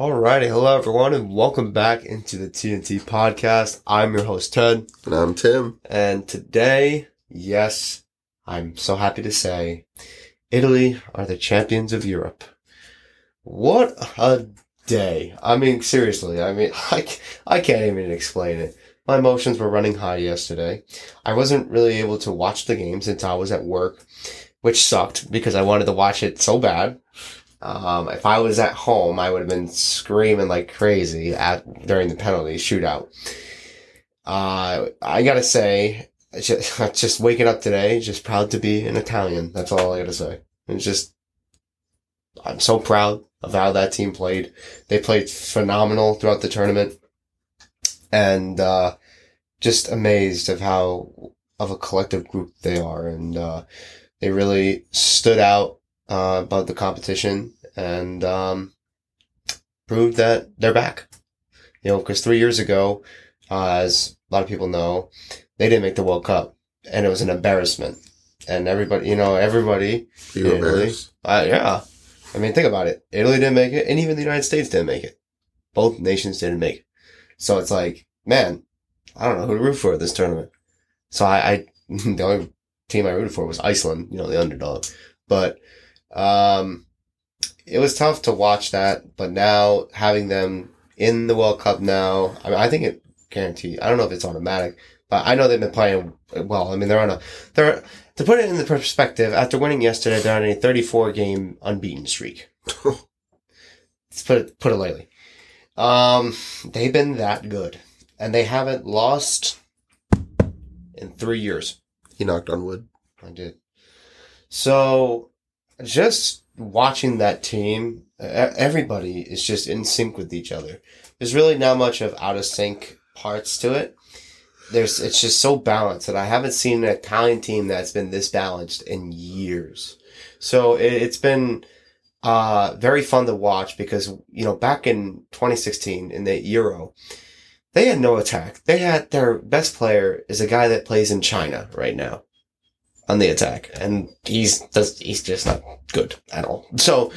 Alrighty, hello everyone, and welcome back into the TNT podcast. I'm your host Ted, And I'm Tim. and today, yes, I'm so happy to say, Italy are the champions of Europe. What a day! I mean, seriously, I mean, i can't even explain it. My emotions were running high yesterday. I wasn't really able to watch the game since I was at work, which sucked because I wanted to watch it so bad. Um, if I was at home, I would have been screaming like crazy at during the penalty shootout. Uh, I gotta say, just, just waking up today, just proud to be an Italian. That's all I gotta say. It's just, I'm so proud of how that team played. They played phenomenal throughout the tournament, and uh, just amazed of how of a collective group they are, and uh, they really stood out uh, above the competition and um, proved that they're back. You know, because three years ago, uh, as a lot of people know, they didn't make the World Cup, and it was an embarrassment. And everybody, you know, everybody, You Yeah, embarrassed? uh, yeah. I mean, think about it. Italy didn't make it, and even the United States didn't make it. Both nations didn't make it. So it's like, man, I don't know who to root for at this tournament. So I, I the only team I rooted for was Iceland, you know, the underdog. But um, it was tough to watch that. But now having them in the World Cup now, I mean, I think it guaranteed. I don't know if it's automatic, but I know they've been playing well. I mean, they're on a they're to put it in the perspective. After winning yesterday, they're on a 34 game unbeaten streak. Let's put it put it lightly. Um, they've been that good, and they haven't lost in three years. He knocked on wood. I did. So, just watching that team, everybody is just in sync with each other. There's really not much of out of sync parts to it. There's, it's just so balanced that I haven't seen an Italian team that's been this balanced in years. So it, it's been, uh, very fun to watch because, you know, back in 2016 in the Euro, they had no attack. They had their best player is a guy that plays in China right now on the attack, and he's does he's just not good at all. So,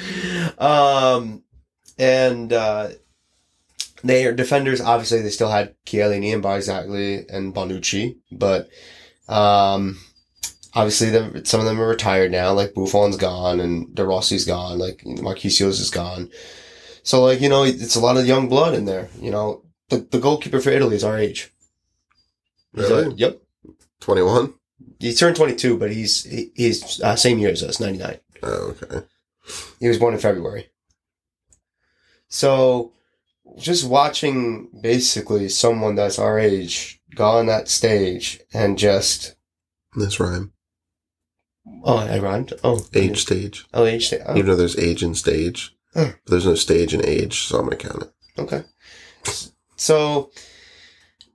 um, and uh, their defenders obviously they still had Chiellini and Barzagli and Bonucci, but um, obviously them, some of them are retired now. Like Buffon's gone and De Rossi's gone. Like Marchisio's is gone. So like you know it's a lot of young blood in there. You know the the goalkeeper for Italy is our age. Really? yep. 21? He turned 22, but he's he- he's uh, same year as us, 99. Oh, okay. He was born in February. So, just watching basically someone that's our age go on that stage and just This rhyme. oh, I rhymed. Oh, Age stage. Oh, age. stage. Oh, Even though there's age and stage. There's no stage and age, so I'm going to count it. Okay. So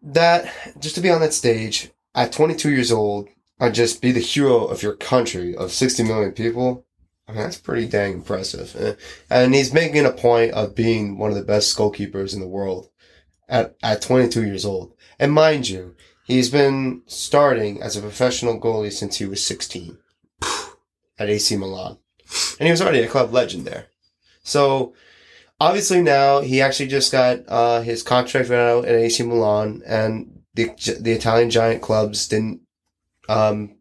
that just to be on that stage at 22 years old and just be the hero of your country of 60 million people. I mean, that's pretty dang impressive. Eh, And he's making a point of being one of the best goalkeepers in the world at, at 22 years old. And mind you, he's been starting as a professional goalie since he was 16 at AC Milan. And he was already a club legend there. So, obviously now he actually just got uh, his contract ran out at AC Milan, and the the Italian giant clubs didn't um,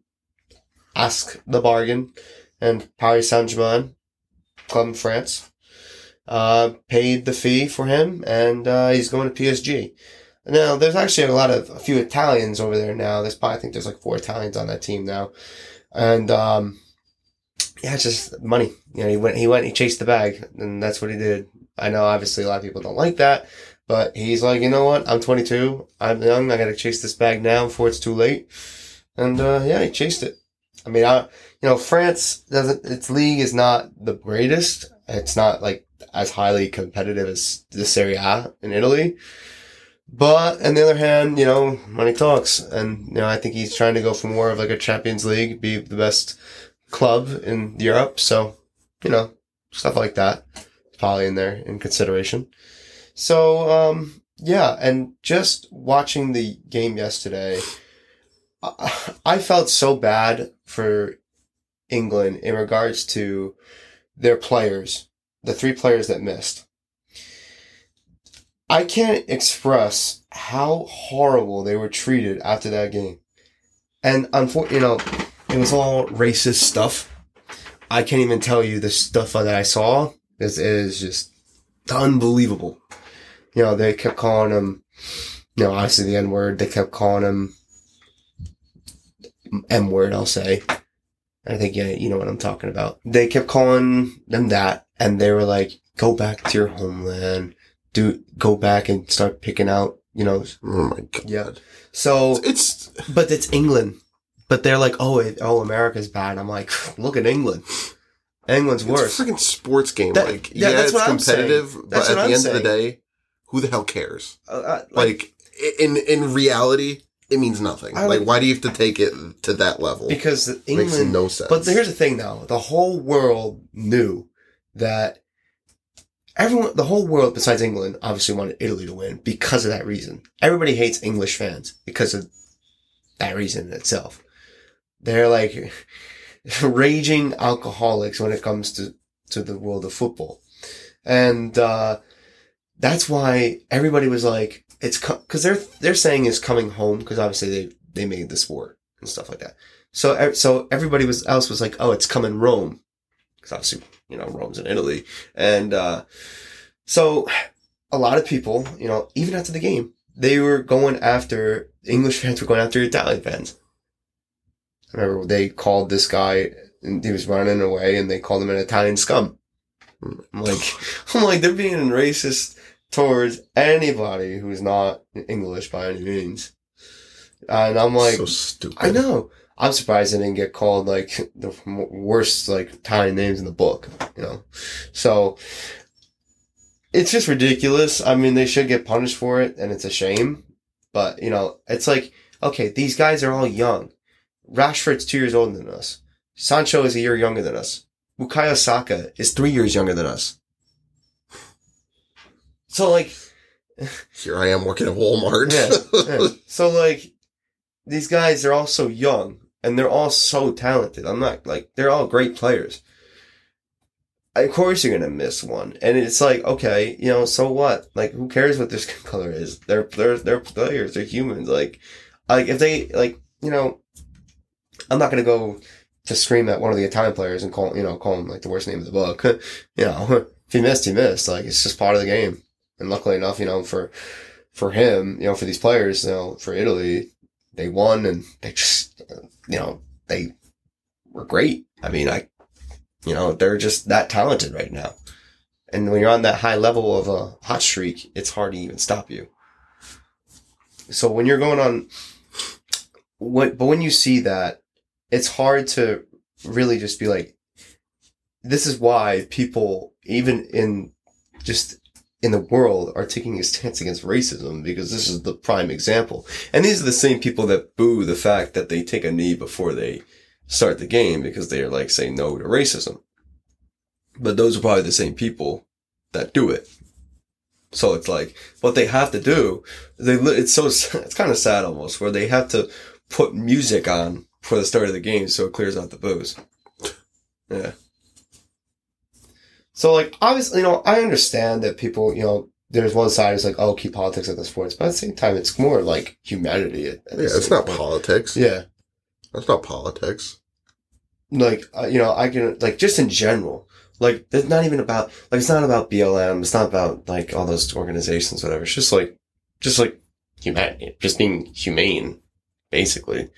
ask the bargain, and Paris Saint Germain, club in France, uh, paid the fee for him, and uh, he's going to PSG. Now, there's actually a lot of a few Italians over there now. There's probably, I think there's like four Italians on that team now, and um, yeah, it's just money. You know, he went, he went, he chased the bag, and that's what he did. I know obviously a lot of people don't like that, but he's like, you know what? I'm 22. I'm young. I got to chase this bag now before it's too late. And uh, yeah, he chased it. I mean, I, you know, France doesn't. Its league is not the greatest. It's not like as highly competitive as the Serie A in Italy. But on the other hand, you know, money talks, and you know, I think he's trying to go for more of like a Champions League, be the best club in Europe. So, you know, stuff like that probably in there in consideration. So, um, yeah, and just watching the game yesterday, I, felt so bad for England in regards to their players, the three players that missed. I can't express how horrible they were treated after that game. And unfortunately, you know, it was all racist stuff. I can't even tell you the stuff that I saw. Is is just unbelievable. You know, they kept calling him, you know, obviously the N word. They kept calling him M word. I'll say. I think yeah, you know what I'm talking about. They kept calling them that, and they were like, "Go back to your homeland." Do go back and start picking out, you know. Oh my god. Yeah. So It's but it's England. But they're like, oh, it, oh, America's bad. I'm like, look at England. England's it's worse. a freaking sports game. That- like yeah, yeah, that's it's saying. competitive, but at the I'm end of the day, who the hell cares? Uh, uh, like, Like in in reality, it means nothing. I like would- why do you have to take it to that level? because it England. makes no sense. But here's the thing, though: the whole world knew that everyone, the whole world besides England, obviously wanted Italy to win because of that reason. Everybody hates English fans because of that reason in itself. They're like raging alcoholics when it comes to to the world of football, and uh, that's why everybody was like, "It's because they're they're saying it's coming home because obviously they they made the sport and stuff like that." So so everybody was else was like, "Oh, it's coming Rome," because obviously you know Rome's in Italy, and uh, so a lot of people, you know, even after the game, they were going after English fans were going after Italian fans. I remember they called this guy and he was running away and they called him an Italian scum. I'm like, I'm like, they're being racist towards anybody who's not English by any means. And I'm like, so stupid. I know. I'm surprised I didn't get called like the worst like Italian names in the book, you know. So it's just ridiculous. I mean, they should get punished for it, and it's a shame. But you know, it's like okay, these guys are all young. Rashford's two years older than us. Sancho is a year younger than us. Bukayo Saka is three years younger than us. So like, Here I am working at Walmart. yeah, yeah. So like, these guys are all so young and they're all so talented. I'm not like they're all great players. Of course you're gonna miss one, and it's like okay, you know, so what? Like, who cares what their skin color is? They're they're they're players. They're humans. Like, like if they like, you know, I'm not gonna go to scream at one of the Italian players and call you know call him like the worst name in the book. you know, if he missed, he missed. Like it's just part of the game. And luckily enough, you know, for for him, you know, for these players, you know, for Italy, they won and they just, you know, they were great. I mean, I, you know, they're just that talented right now. And when you're on that high level of a hot streak, it's hard to even stop you. So when you're going on, what, but when you see that, it's hard to really just be like, this is why people, even in just in the world are taking a stance against racism because this is the prime example. And these are the same people that boo the fact that they take a knee before they start the game because they are like saying no to racism. But those are probably the same people that do it. So it's like what they have to do. They it's so it's kind of sad almost where they have to put music on for the start of the game so it clears out the boos. Yeah. So like obviously, you know, I understand that people, you know, there's one side is like, oh, keep politics at the sports, but at the same time, it's more like humanity. Yeah, it's not point. politics. Yeah, That's not politics. like uh, you know, I can like just in general, like it's not even about like it's not about BLM. It's not about like all those organizations, whatever. It's just like, just like humanity, just being humane, basically.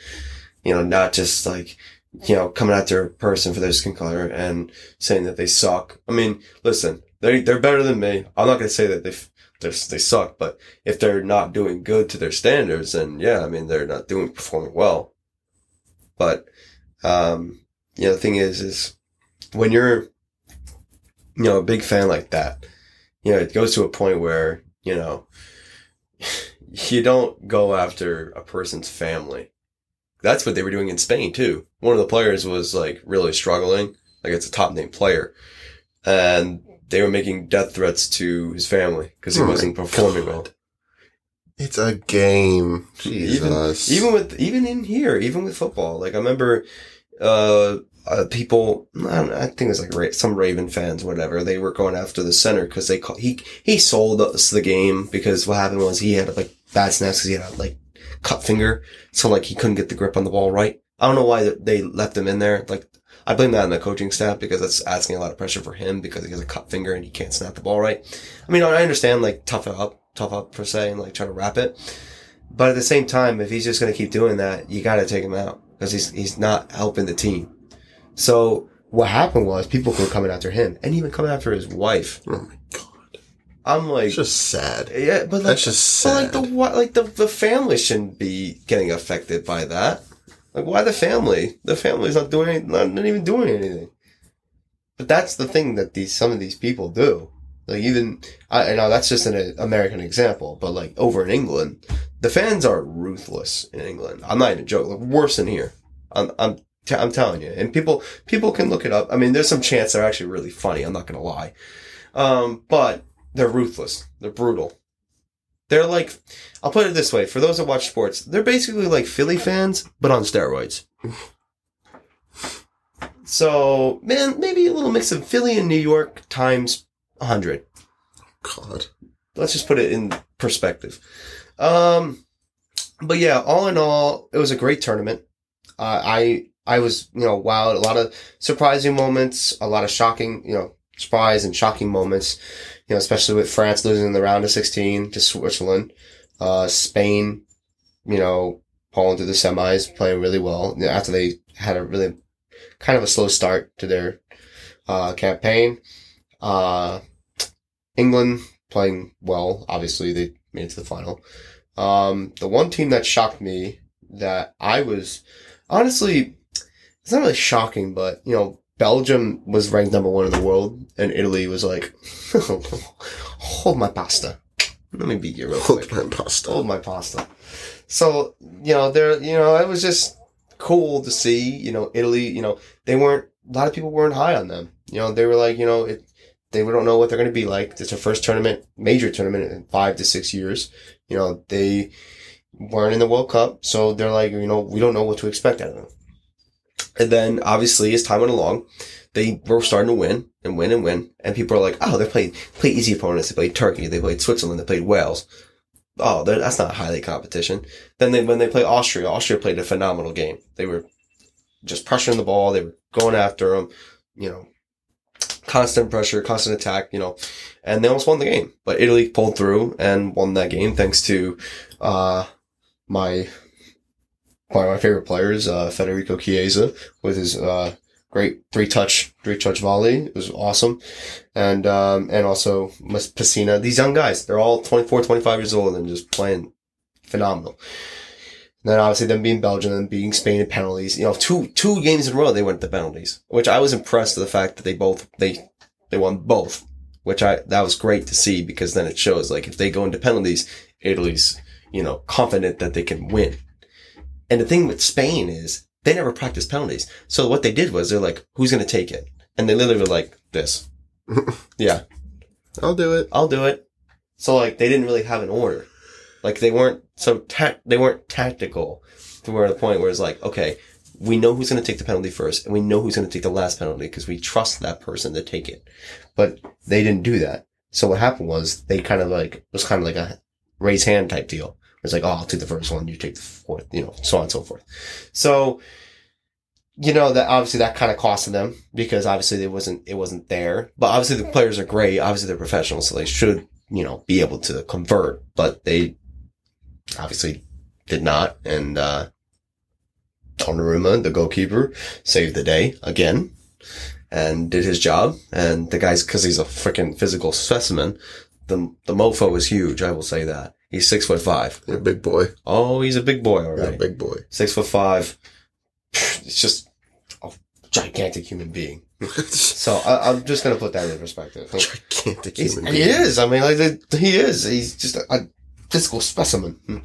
You know, not just like you know coming after a person for their skin color and saying that they suck. I mean, listen, they they're better than me. I'm not gonna say that they they suck, but if they're not doing good to their standards, then yeah, I mean they're not doing performing well. But um, you know, the thing is, is when you're you know a big fan like that, you know, it goes to a point where you know you don't go after a person's family. That's what they were doing in Spain too. One of the players was like really struggling, like it's a top name player, and they were making death threats to his family because he Oh wasn't performing well. It's a game. Even Jesus. even with even in here, even with football. Like I remember, uh, uh, people, I, don't know, I think it was like Ra- some Raven fans, whatever. They were going after the center because they call, he he sold us the game because what happened was he had like bad snaps because he had like cut finger, so like he couldn't get the grip on the ball right. I don't know why they left him in there. Like I blame that on the coaching staff because that's asking a lot of pressure for him because he has a cut finger and he can't snap the ball right. I mean, I understand like tough it up, tough up per se, and like try to wrap it. But at the same time, if he's just going to keep doing that, you got to take him out because he's he's not helping the team. So what happened was people were coming after him and even coming after his wife. Oh my god. I'm like, It's just sad. yeah, but like, That's just but sad. like the why- like the the family shouldn't be getting affected by that. Like why the family? The family's not doing any, not, not even doing anything. But that's the thing that these some of these people do. Like even I, I know that's just an American example, but like over in England, the fans are ruthless in England. I'm not even joking. Like, worse than here. I'm I'm t- I'm telling you. And people people can look it up. I mean, there's some chants that are actually really funny. I'm not gonna lie. Um, but they're ruthless. They're brutal. They're like, I'll put it this way: for those that watch sports, they're basically like Philly fans, but on steroids. so, man, maybe a little mix of Philly and New York times hundred. God. Let's just put it in perspective. Um, but yeah, all in all, it was a great tournament. Uh, I I was you know wowed. A lot of surprising moments, a lot of shocking you know surprise and shocking moments. You know, especially with France losing in the round of sixteen to Switzerland, uh, Spain, you know, falling through the semis, playing really well you know, after they had a really kind of a slow start to their uh, campaign. Uh, England playing well. Obviously, they made it to the final. Um, the one team that shocked me that I was honestly, it's not really shocking, but you know, Belgium was ranked number one in the world, and Italy was like, hold my pasta. Let me beat you real quick. Hold my pasta. Hold my pasta. So, you know, there, you know, it was just cool to see, you know, Italy, you know, they weren't, a lot of people weren't high on them. You know, they were like, you know, it, they don't know what they're going to be like. It's their first tournament, major tournament in five to six years. You know, they weren't in the World Cup. So they're like, you know, we don't know what to expect out of them. And then obviously as time went along, they were starting to win and win and win. And people are like, oh, they played, play easy opponents. They played Turkey. They played Switzerland. They played Wales. Oh, that's not highly competition. Then they, when they play Austria, Austria played a phenomenal game. They were just pressuring the ball. They were going after them, you know, constant pressure, constant attack, you know, and they almost won the game. But Italy pulled through and won that game thanks to, uh, my, one of my favorite players, uh, Federico Chiesa with his, uh, great three touch, three touch volley. It was awesome. And, um, and also Pessina, these young guys, they're all 24, 25 years old and just playing phenomenal. And then obviously them being Belgium and beating Spain in penalties. You know, two two games in a row they went to penalties, which I was impressed with the fact that they both they they won both, which I that was great to see because then it shows like if they go into penalties, Italy's you know confident that they can win. And the thing with Spain is they never practice penalties, so what they did was they're like, who's going to take it? And they literally were like this, yeah, I'll do it. I'll do it. So like they didn't really have an order. Like they weren't so ta- they weren't tactical to where the point where it's like, okay, we know who's going to take the penalty first and we know who's going to take the last penalty because we trust that person to take it. But they didn't do that. So what happened was they kind of like, it was kind of like a raise hand type deal. It's like, oh, I'll take the first one, you take the fourth, you know, so on and so forth. So, you know, that obviously that kind of costed them because obviously it wasn't, it wasn't there. But obviously the players are great. Obviously they're professionals, so they should, you know, be able to convert, but they obviously did not. And, uh, Donnarumma, the goalkeeper, saved the day again and did his job. And the guy's, cause he's a freaking physical specimen. The, the mofo is huge. I will say that. He's six foot five. You're a big boy. Oh, he's a big boy already. a big boy. Six foot five. It's just a gigantic human being. So I, I'm just going to put that in perspective. Gigantic He's, human being. he is. I mean, like he is. He's just a, a physical specimen.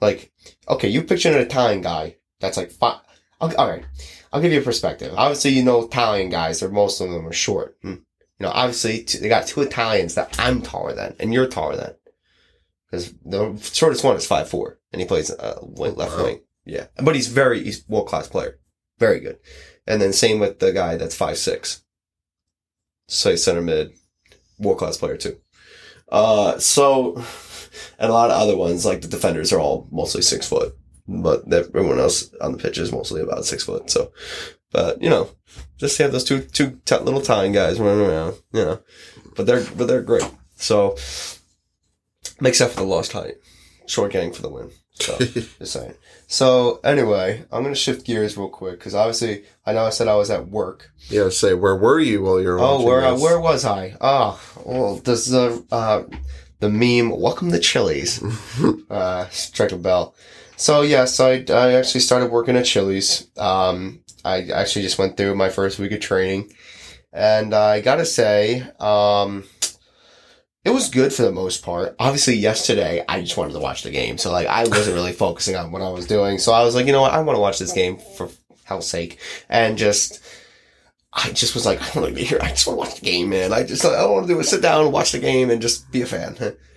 Like, okay, you picture an Italian guy that's like five. Okay, all right, I'll give you a perspective. Obviously, you know Italian guys, or most of them are short. Hmm. You know, obviously they got two Italians that I'm taller than, and you're taller than. Because the shortest one is five four, and he plays uh, wing, left Wow. wing. Yeah, but he's very he's world class player, very good. And then same with the guy that's five six. So he's center mid, world class player too. Uh, so, and a lot of other ones like the defenders are all mostly six foot, but everyone else on the pitch is mostly about six foot. So, but you know, just have those two two t- little tiny guys running around, you know, but they're but they're great. So, except for the lost height, short gang for the win. So, just saying. So anyway, I'm gonna shift gears real quick because obviously I know I said I was at work. Yeah, say where were you while you were Oh, where this? where was I? Oh, well, does the uh, the meme "Welcome to Chili's" uh, strike a bell? So yes, I I actually started working at Chili's. Um, I actually just went through my first week of training, and I gotta say, um, it was good for the most part. Obviously, yesterday I just wanted to watch the game, so like I wasn't really focusing on what I was doing. So I was like, you know what, I want to watch this game for hell's sake, and just. I just was like, I don't want to be here. I just want to watch the game, man. I just, all I want to do is sit down, watch the game, and just be a fan.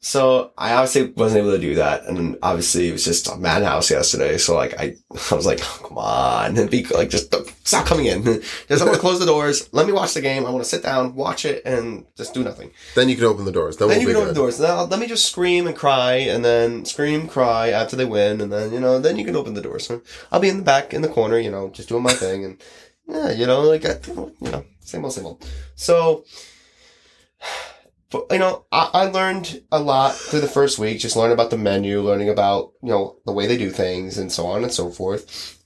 So I obviously wasn't able to do that, and obviously it was just a madhouse yesterday. So like I, I was like, oh, come on, and be like, just don't- stop coming in. Just I want to close the doors. Let me watch the game. I want to sit down, watch it, and just do nothing. Then you can open the doors. Then, Then we'll you can open the doors. Now let me just scream and cry, and then scream, cry after they win, and then you know, then you can open the doors. I'll be in the back in the corner, you know, just doing my thing, and yeah, you know, like I, you know, same old, same old. So, but you know, I, I learned a lot through the first week. Just learning about the menu, learning about you know the way they do things, and so on and so forth.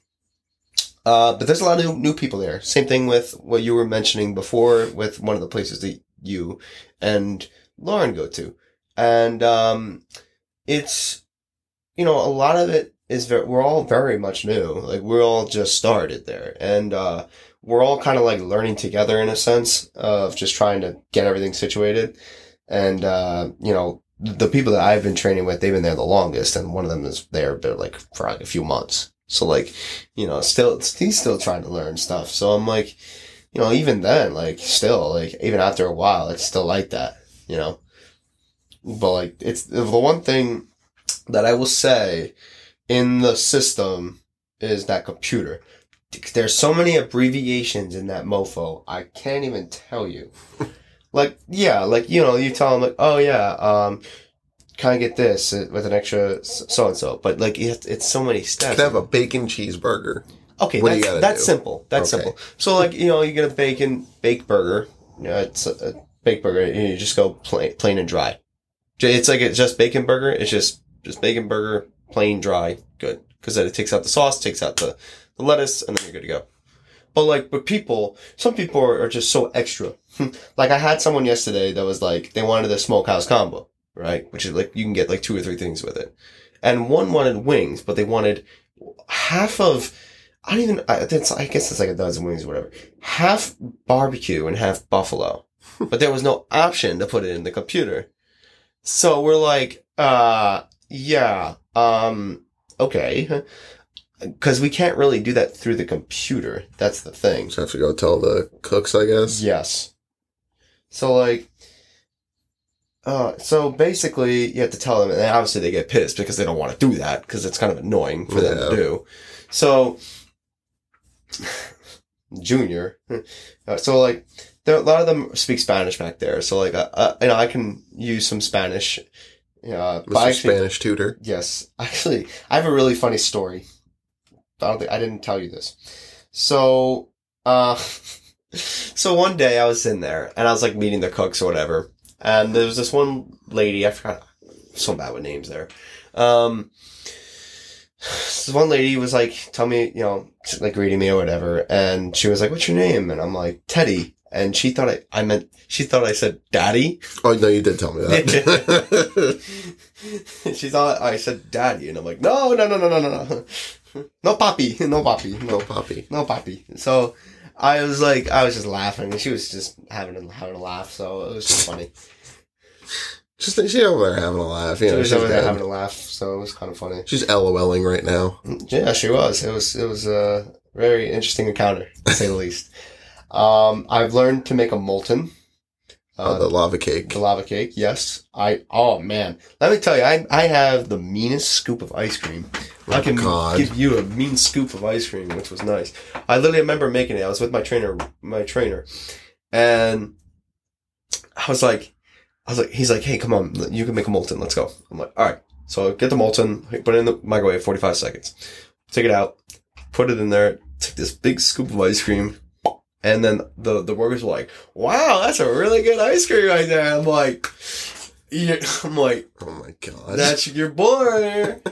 Uh, but there's a lot of new, new people there. Same thing with what you were mentioning before with one of the places that you and Lauren go to. And, um, it's, you know, a lot of it is very, we're all very much new. Like we're all just started there and, uh, we're all kind of like learning together in a sense of just trying to get everything situated. And, uh, you know, the people that I've been training with, they've been there the longest and one of them is there, but like for like a few months. So like, you know, still, he's still trying to learn stuff. So I'm like, you know, even then, like still, like even after a while, it's still like that, you know? But like, it's the one thing that I will say in the system is that computer. There's so many abbreviations in that mofo. I can't even tell you. like, yeah, like, you know, you tell them like, oh yeah, um, can I get this with an extra so and so? But like, it, it's so many steps. Can have a bacon cheeseburger? Okay, What you that's, that's do? simple. That's Okay. simple. So like you know you get a bacon baked burger. You know, it's a, a baked burger. And you just go plain, plain and dry. It's like it's just bacon burger. It's just just bacon burger, plain dry, good. Because it takes out the sauce, takes out the, the lettuce, and then you're good to go. But like, but people, some people are, are just so extra. like I had someone yesterday that was like they wanted the smokehouse combo, right? Which is like you can get like two or three things with it, and one wanted wings, but they wanted half of I don't even. I, I guess it's like a dozen wings or whatever. Half barbecue and half buffalo, but there was no option to put it in the computer. So we're like, uh, yeah, um, okay, because we can't really do that through the computer. That's the thing. Just have to go tell the cooks, I guess. Yes. So like, uh, so basically you have to tell them, and obviously they get pissed because they don't want to do that because it's kind of annoying for them Yeah. to do. So, junior, uh, so like, there, a lot of them speak Spanish back there. So like, uh, uh, you know, I can use some Spanish. Uh, Mr. actually- Spanish tutor. Yes, actually, I have a really funny story. I don't think I didn't tell you this. So, uh, so one day I was in there and I was like meeting the cooks or whatever, and there was this one lady. I forgot. So bad with names there. Um, this one lady was like, "Tell me, you know, like greeting me or whatever," and she was like, "What's your name?" And I'm like, "Teddy." And she thought I, I meant, she thought I said daddy. Oh, no, you did tell me that. she thought I said daddy, and I'm like, no, no, no, no, no, no, no, no, papi, no, papi, no, Poppy. no, papi. So I was like, I was just laughing, and she was just having a, having a laugh. So it was just funny. Just she's over there having a laugh. You she know, was over there having a laugh, so it was kind of funny. she's LOLing right now. Yeah, she was. It was it was a very interesting encounter, to say the least. Um, I've learned to make a molten. Oh, Uh, the lava cake. The lava cake, yes. I oh man, let me tell you, I I have the meanest scoop of ice cream. I Oh, can God. give you a mean scoop of ice cream, which was nice. I literally remember making it. I was with my trainer, my trainer, and I was like, I was like, he's like, hey, come on, you can make a molten. Let's go. I'm like, all right. So I get the molten, put it in the microwave, 45 seconds. Take it out, put it in there, took this big scoop of ice cream, and then the the workers were like, wow, that's a really good ice cream right there. I'm like, I'm like, Oh my god. that's your boy.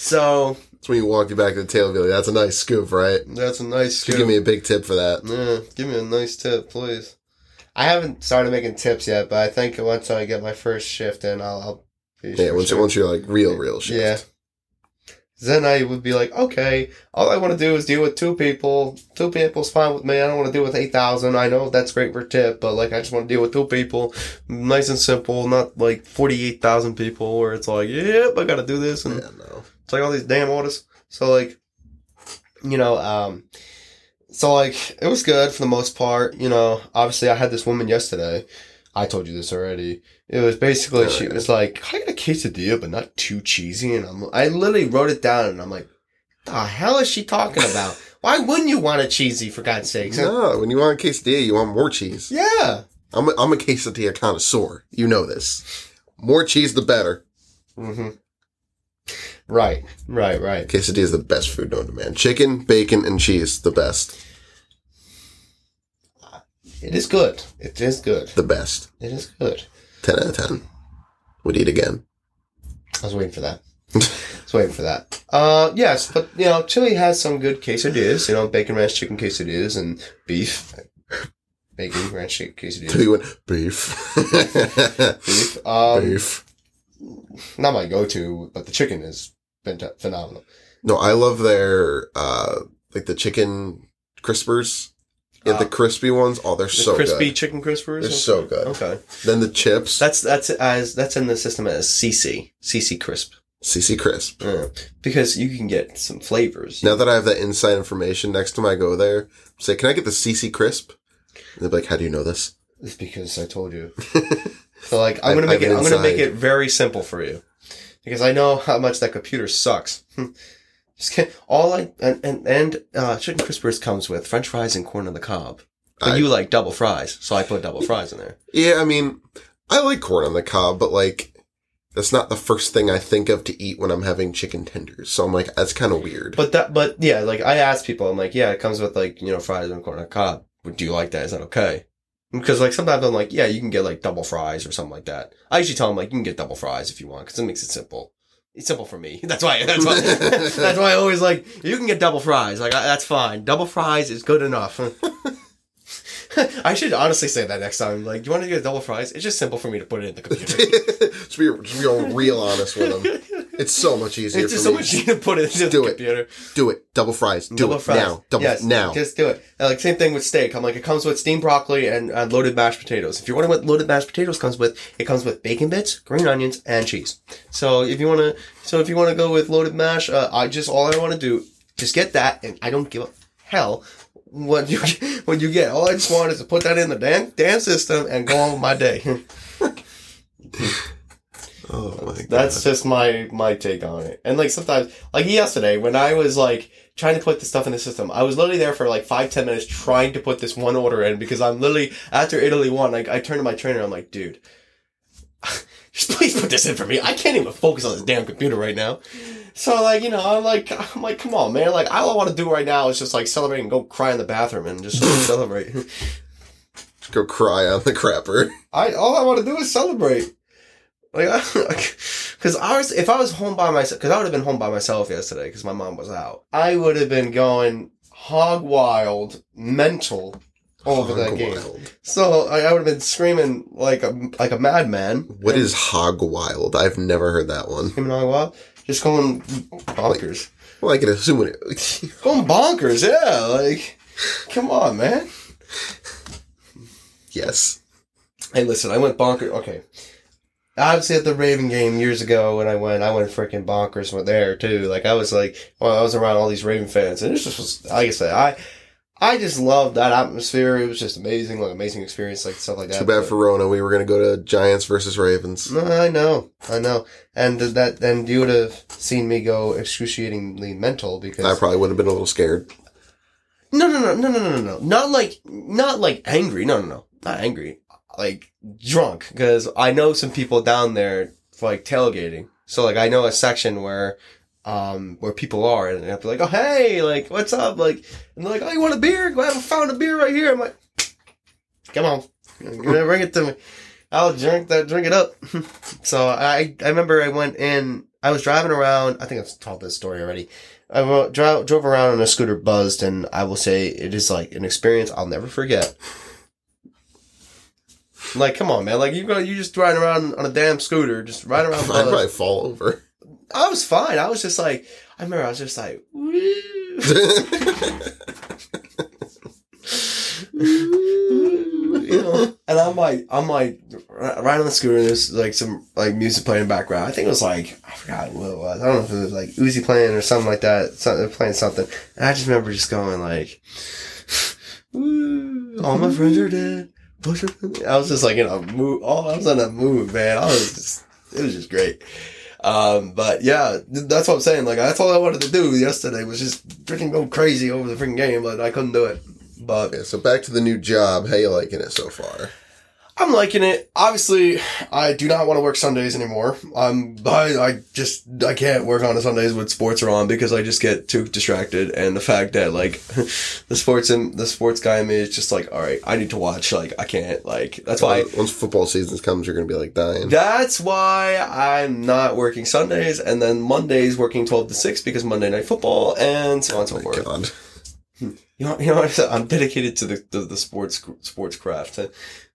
So That's when you walk you back to the be like, that's a nice scoop, right? that's a nice Should scoop. give me a big tip for that. Yeah, give me a nice tip, please. I haven't started making tips yet, but I think once I get my first shift in, I'll. I'll be Yeah, sure- once, sure. once you're like real, real shit. Yeah. Then I would be like, okay, all I want to do is deal with two people. Two people's fine with me. I don't want to deal with 8,000. I know that's great for tip, but like, I just want to deal with two people. Nice and simple, not like 48,000 people where it's like, yep, I got to do this. And Yeah, no. It's like all these damn orders. So like, you know, um, so like it was good for the most part. You know, obviously I had this woman yesterday. I told you this already. It was basically she was like, "I got a quesadilla, but not too cheesy." And I'm, I literally wrote it down, and I'm like, "The hell is she talking about? Why wouldn't you want a cheesy for God's sakes?" No, when you want a quesadilla, you want more cheese. Yeah. I'm a, I'm a quesadilla connoisseur. You know this. More cheese, the better. hmm Right. Right. Right. Quesadilla is the best food known to man. Chicken, bacon, and cheese, the best. It is good. It is good. The best. It is good. 10 out of 10. Would eat again. I was waiting for that. I was waiting for that. Uh, yes, but you know, Chile has some good quesadillas. You know, bacon ranch chicken quesadillas and beef, bacon ranch chicken quesadillas. you went beef. Beef. Um, beef. not my go-to, but the chicken is phenomenal. No, I love their, uh, like the chicken crispers. Yeah, the Uh, crispy ones. Oh, they're The so crispy good. chicken crispers. They're so good. Okay, Then the chips. that's that's as that's in the system as CC CC crisp. CC crisp. Yeah. Because you can get some flavors. Now that I have that inside information, next time I go there, say, can I get the CC crisp? And they'll be like, how do you know this? It's because I told you. So like I'm gonna make it I'm gonna make it very simple for you. Because I know how much that computer sucks. Just kidding. all I and and, and uh, chicken crispers comes with French fries and corn on the cob. But I- you like double fries, so I put double fries in there. Yeah, I mean, I like corn on the cob, but like, that's not the first thing I think of to eat when I'm having chicken tenders. So I'm like, that's kind of weird. But that but yeah, like I ask people, I'm like, yeah, it comes with like, you know, fries and corn on the cob. Do you like that? Is that okay? Because like sometimes I'm like, yeah, you can get like double fries or something like that. I usually tell them like, you can get double fries if you want, because it makes it simple. It's simple for me. That's why. That's why. that's why I always like you can get double fries. Like that's fine. Double fries is good enough. I should honestly say that next time. Like, do you want to get double fries? It's just simple for me to put it in the computer. just, be, just be all real honest with them. It's so much easier it's for just so much easier to put it into the computer. do it. computer. Do it. Double fries. Do double it fries now. Double yes, now. Just do it. And, like same thing with steak. I'm like, it comes with steamed broccoli and uh, loaded mashed potatoes. If you want what loaded mashed potatoes comes with, it comes with bacon bits, green onions, and cheese. So if you want to, so if you want to go with loaded mash, uh, I just all I want to do, just get that, and I don't give a hell what you what you get. All I just want is to put that in the damn damn system and go on with my day. oh my god. That's just my my take on it. And like sometimes, like yesterday, when I was like trying to put the stuff in the system, I was literally there for like five ten minutes trying to put this one order in because I'm literally after Italy one. Like I turned to my trainer, I'm like, dude, just please put this in for me. I can't even focus on this damn computer right now. So like you know, I'm like I'm like, come on, man. Like all I want to do right now is just like celebrate and go cry in the bathroom and just celebrate. Just go cry on the crapper. I all I want to do is celebrate. Like, because I was if I was home by myself, because I would have been home by myself yesterday because my mom was out. I would have been going hog wild, mental over that Hog game. So I, I would have been screaming like a like a madman. What is hog wild? I've never heard that one. screaming hog wild? Just going bonkers, Well, I can assume it. going bonkers. Yeah, like come on, man. yes. Hey, listen, I went bonkers. Okay. Obviously, at the Raven game years ago, when I went, I went freaking bonkers with there too. Like I was like, well, I was around all these Raven fans, and it just was. Like I said, I, I just loved that atmosphere. It was just amazing, like amazing experience, like stuff like that. Too bad but, for Rona. We were gonna go to Giants versus Ravens. I know, I know, and that then you would have seen me go excruciatingly mental because I probably would have been a little scared. No, no, no, no, no, no, no, not like not like angry. No, no, no, not angry. Like drunk, because I know some people down there for like tailgating. So like I know a section where um where people are and I'll be like, oh hey, like what's up? Like and they're like, oh you want a beer? Go have a found a beer right here. I'm like, come on, bring it to me. I'll drink that, drink it up. so I I remember I went in. I was driving around. I think I've told this story already. I ro- drove, drove around on a scooter buzzed, and I will say it is like an experience I'll never forget. Like, come on, man! Like you go, you just riding around on a damn scooter, just riding around. I'd probably fall over. I was fine. I was just like, I remember I was just like, you know, and I'm like, I'm like, riding on the scooter, and there's like some like music playing in the background. I think it was like, I forgot what it was. I don't know if it was like Uzi playing or something like that. Something they're playing something, and I just remember just going like, all my friends are dead. I was just like in a mood. Oh, I was in a mood, man. I was just, it was just great. Um, but yeah, that's what I'm saying. Like that's all I wanted to do yesterday was just freaking go crazy over the freaking game, but I couldn't do it. But Okay, so back to the new job. How you liking it so far? I'm liking it. Obviously, I do not want to work Sundays anymore. Um, I, I just I can't work on the Sundays when sports are on because I just get too distracted. And the fact that like the sports and the sports guy in me is just like, all right, I need to watch. Like I can't. Like that's why. Once football season comes, you're going to be like dying. That's why I'm not working Sundays and then Mondays working 12 to 6 because Monday night football and so on and so Oh forth. God. You know, you know? I'm dedicated to the, the, the sports, sports craft.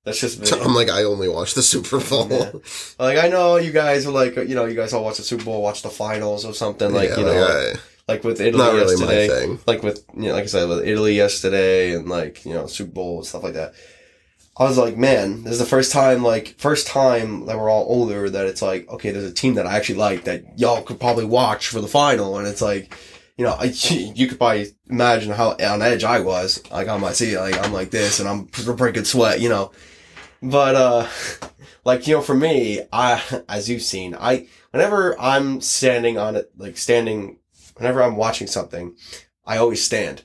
That's just me. I'm like, I only watch the Super Bowl. Yeah. Like, I know you guys are like, you know, you guys all watch the Super Bowl, watch the finals or something. Like, Yeah, you know, I- like with Italy really yesterday. Like with, you know, like I said, with Italy yesterday and like, you know, Super Bowl and stuff like that. I was like, man, this is the first time, like, first time that we're all older that it's like, okay, there's a team that I actually like that y'all could probably watch for the final. And it's like, you know, I, you could probably imagine how on edge I was. Like, on my seat, like, I'm like this and I'm breaking sweat, you know. But, uh, like, you know, for me, I, as you've seen, I, whenever I'm standing on it, like, standing, whenever I'm watching something, I always stand.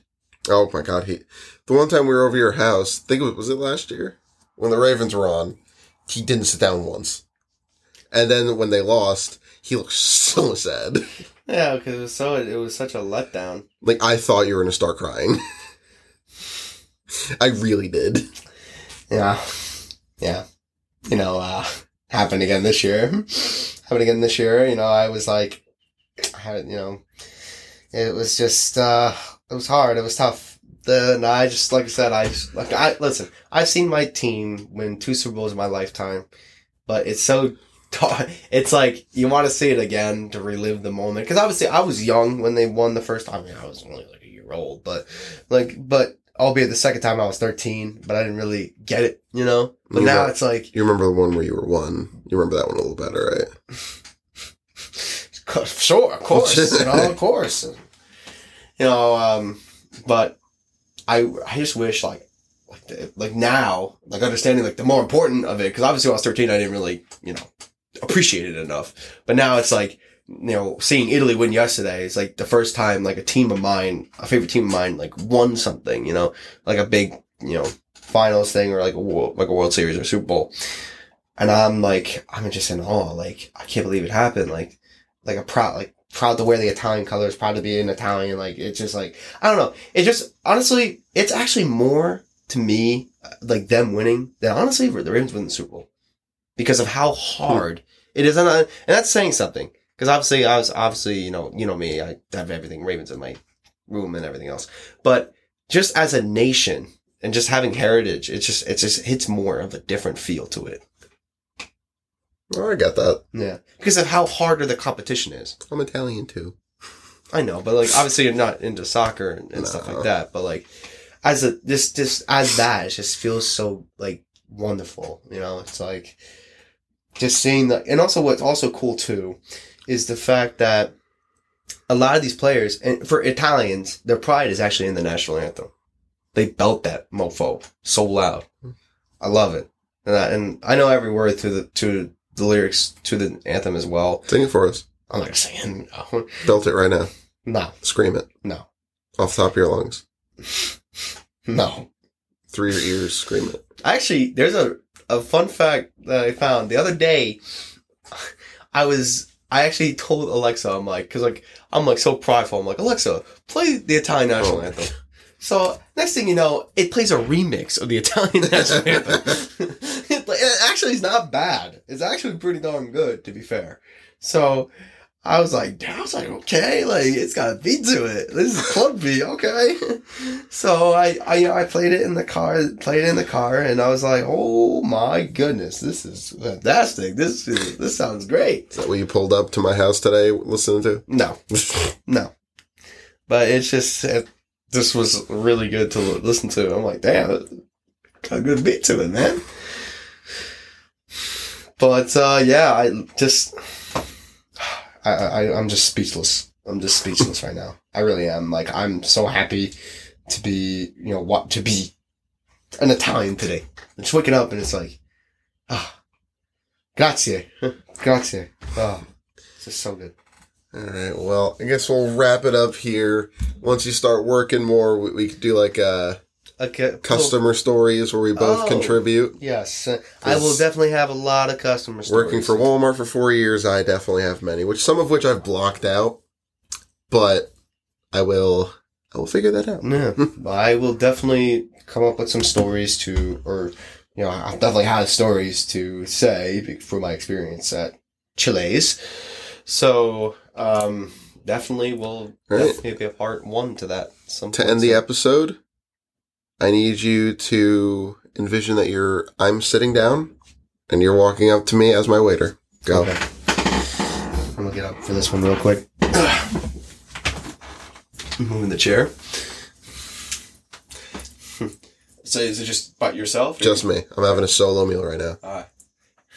Oh my God. He, the one time we were over your house, I think it was, was it last year? When the Ravens were on, he didn't sit down once. And then when they lost, he looked so sad. Yeah, because it was so, it was such a letdown. Like, I thought you were going to start crying. I really did. Yeah. Yeah. You know, uh, happened again this year. happened again this year. You know, I was like, I had, you know, it was just, uh, it was hard. It was tough. The, and I just, like I said, I just, like, I, listen, I've seen my team win two Super Bowls in my lifetime, but it's so, it's like, you want to see it again to relive the moment. Cause obviously I was young when they won the first time. I mean, I was only like a year old, but like, but albeit the second time I was 13, but I didn't really get it, you know? But You now know- it's like, You remember the one where you were one? You remember that one a little better, right? sure, of course, you know, of course. You know, um, but I, I just wish like, like, the, like now, like understanding like the more important of it, because obviously when I was 13, I didn't really, you know, appreciate it enough. But now it's like, you know, seeing Italy win yesterday, is like the first time like a team of mine, a favorite team of mine, like won something, you know, like a big, you know, finals thing or like a world, like a World Series or Super Bowl. And I'm like, I'm just in awe. Like, I can't believe it happened. Like, like a proud, like proud to wear the Italian colors, proud to be an Italian. Like, it's just like, I don't know. It just, honestly, it's actually more to me, uh, like them winning than honestly the Ravens winning the Super Bowl because of how hard it is. And that's saying something. Cause obviously, I was obviously, you know, you know me, I have everything Ravens in my room and everything else. But just as a nation and just having heritage, it's just, it's just hits more of a different feel to it. Oh, I got that. Yeah. Because of how harder the competition is. I'm Italian too. I know, but like obviously you're not into soccer and, and stuff like that. But like as a this this as that, it just feels so like wonderful. You know, it's like just seeing the and also what's also cool too is the fact that a lot of these players and for Italians, their pride is actually in the national anthem. they belt that mofo so loud. I love it, and I, and I know every word to the to the lyrics to the anthem as well. Sing it for us. I'm not saying no, Belt it right now. no, Scream it no, off the top of your lungs. no. Through your ears, scream it. Actually, there's a, a fun fact that I found the other day. I was, I actually told Alexa, I'm like, cause like, I'm like so prideful. I'm like, Alexa, play the Italian national Oh. anthem. So next thing you know, it plays a remix of the Italian national anthem. it, it actually is not bad. It's actually pretty darn good, to be fair. So I was like, I was like, okay, like it's got a beat to it. This is club beat, okay. So I, I, you know, I played it in the car, played it in the car, and I was like, oh my goodness, this is fantastic. This is, this sounds great. Is that what you pulled up to my house today listening to? No, no, but it's just it, this was really good to listen to. I'm like, damn, got a good beat to it, man. But uh, yeah, I just, I, I, I'm just speechless. I'm just speechless right now. I really am. Like, I'm so happy to be, you know, what to be an Italian today. I'm just waking up and it's like, ah, grazie, grazie. Oh, it's just so good. All right. Well, I guess we'll wrap it up here. Once you start working more, we, we could do like uh, Okay, customer stories where we both Oh. contribute. Yes, uh, I will definitely have a lot of customer stories. Working for Walmart for four years, I definitely have many, which some of which I've blocked out, but I will, I will figure that out. Yeah, I will definitely come up with some stories to, or you know, I'll definitely have stories to say for my experience at Chili's. So, um, definitely will Right. definitely be a part one to that. Some To end the episode, I need you to envision that you're, I'm sitting down, and you're walking up to me as my waiter. Go. Okay. I'm gonna get up for this one real quick. Moving the chair. so is it just by yourself? Just me. I'm having a solo meal right now. Hi.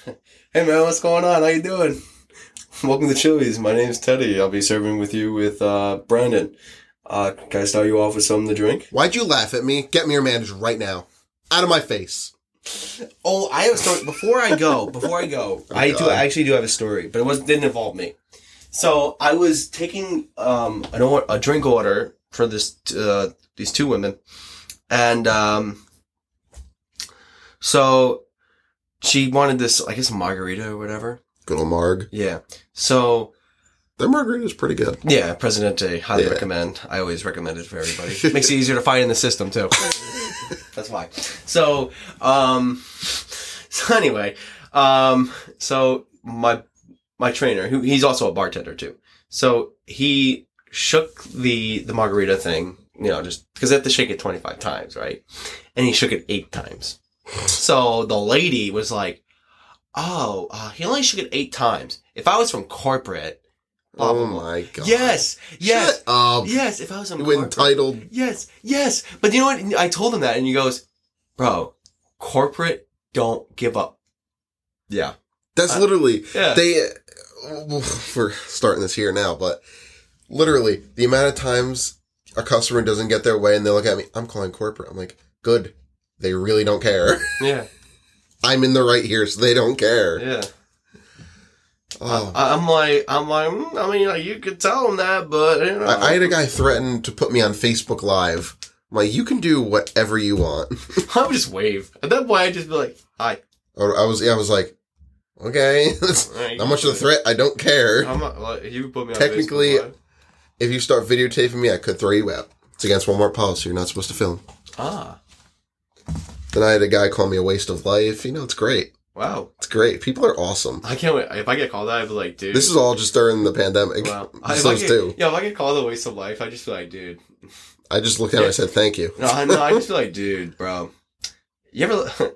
Hey man, what's going on? How you doing? Welcome to Chili's. My name's Teddy. I'll be serving with you with uh, Brandon. Uh, can I start you off with something to drink? Why'd you laugh at me? Get me your manager right now. Out of my face. Oh, I have a story. Before I go, before I go, I do I actually do have a story, but it was didn't involve me. So I was taking um an or- a drink order for this uh, these two women, and um, so she wanted this I guess margarita or whatever. Good old Marg. Yeah. So Their is pretty good. yeah, Presidente, highly Yeah. recommend. I always recommend it for everybody. Makes it easier to find in the system too. That's why. So, um, so anyway, um, so my my trainer, who he's also a bartender too. So he shook the the margarita thing, you know, just because they have to shake it twenty five times, right? And he shook it eight times. So the lady was like, "Oh, uh, he only shook it eight times. If I was from corporate." Oh my god. Yes, yes, yes. If I was from You corporate, entitled. Yes, yes. But you know what? I told him that, and he goes, "Bro, corporate don't give up." Yeah, That's Uh, literally yeah. they. We're starting this here now, but literally the amount of times a customer doesn't get their way and they look at me, I'm calling corporate. I'm like, good. They really don't care. yeah, I'm in the right here, so they don't care. yeah. Oh. I, I'm like, I'm like, mm, I mean, like, you could tell him that, but you know, I, I had a guy threaten to put me on Facebook Live. I'm like, you can do whatever you want. I would just wave. At that point, I'd just be like, "Hi." Or I was, yeah, I was like, okay, not much of a threat. I don't care. I'm not, like, you put me on Technically-. If you start videotaping me, I could throw you out. It's against Walmart policy. You're not supposed to film. Ah, Then I had a guy call me a waste of life. You know, it's great. Wow. It's great. People are awesome. I can't wait. If I get called that, I'd be like, dude. This is all just during the pandemic. wow. I, Just if I get, two. Yeah, if I get called a waste of life, I just feel like, dude. I just looked at him and I said, thank you. No, I- no, I just feel like, dude, bro. You ever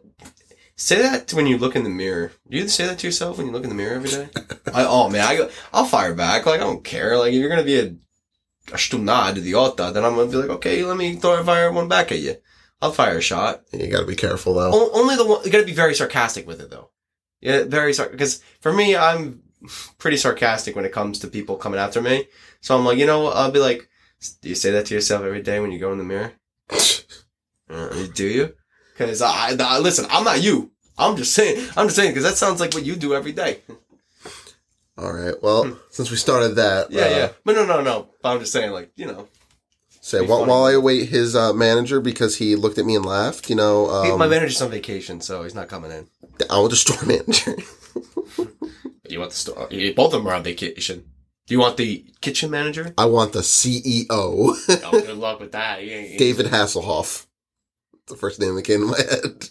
say that when you look in the mirror? Do you say that to yourself when you look in the mirror every day? I, oh man, I go, I'll fire back. Like I don't care. Like if you're gonna be a, a stunad idiota, then I'm gonna be like, okay, let me throw a fire one back at you. I'll fire a shot. You gotta be careful though. O- only the one. You gotta be very sarcastic with it though. Yeah, very. Because for me, I'm pretty sarcastic when it comes to people coming after me. So I'm like, you know, I'll be like, do you say that to yourself every day when you go in the mirror? Uh, do you? Because I, I listen. I'm not you. I'm just saying. I'm just saying because that sounds like what you do every day. All right. Well, since we started that, Yeah, uh, yeah. But no, no, no. But I'm just saying, like you know, Say while, funny. while I await his uh, manager because he looked at me and laughed. You know, um, my manager's on vacation, so he's not coming in. I want the store manager. You want the store? Both of them are on vacation. Do you want the kitchen manager? I want the CEO, oh, good luck with that. He ain't- David Hasselhoff. The first name that came to my head.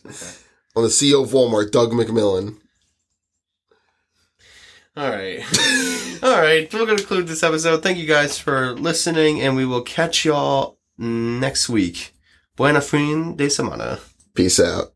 On the CEO of Walmart, Doug McMillon. All right. All right. We're going to conclude this episode. Thank you guys for listening, and we will catch y'all next week. Buena fin de semana. Peace out.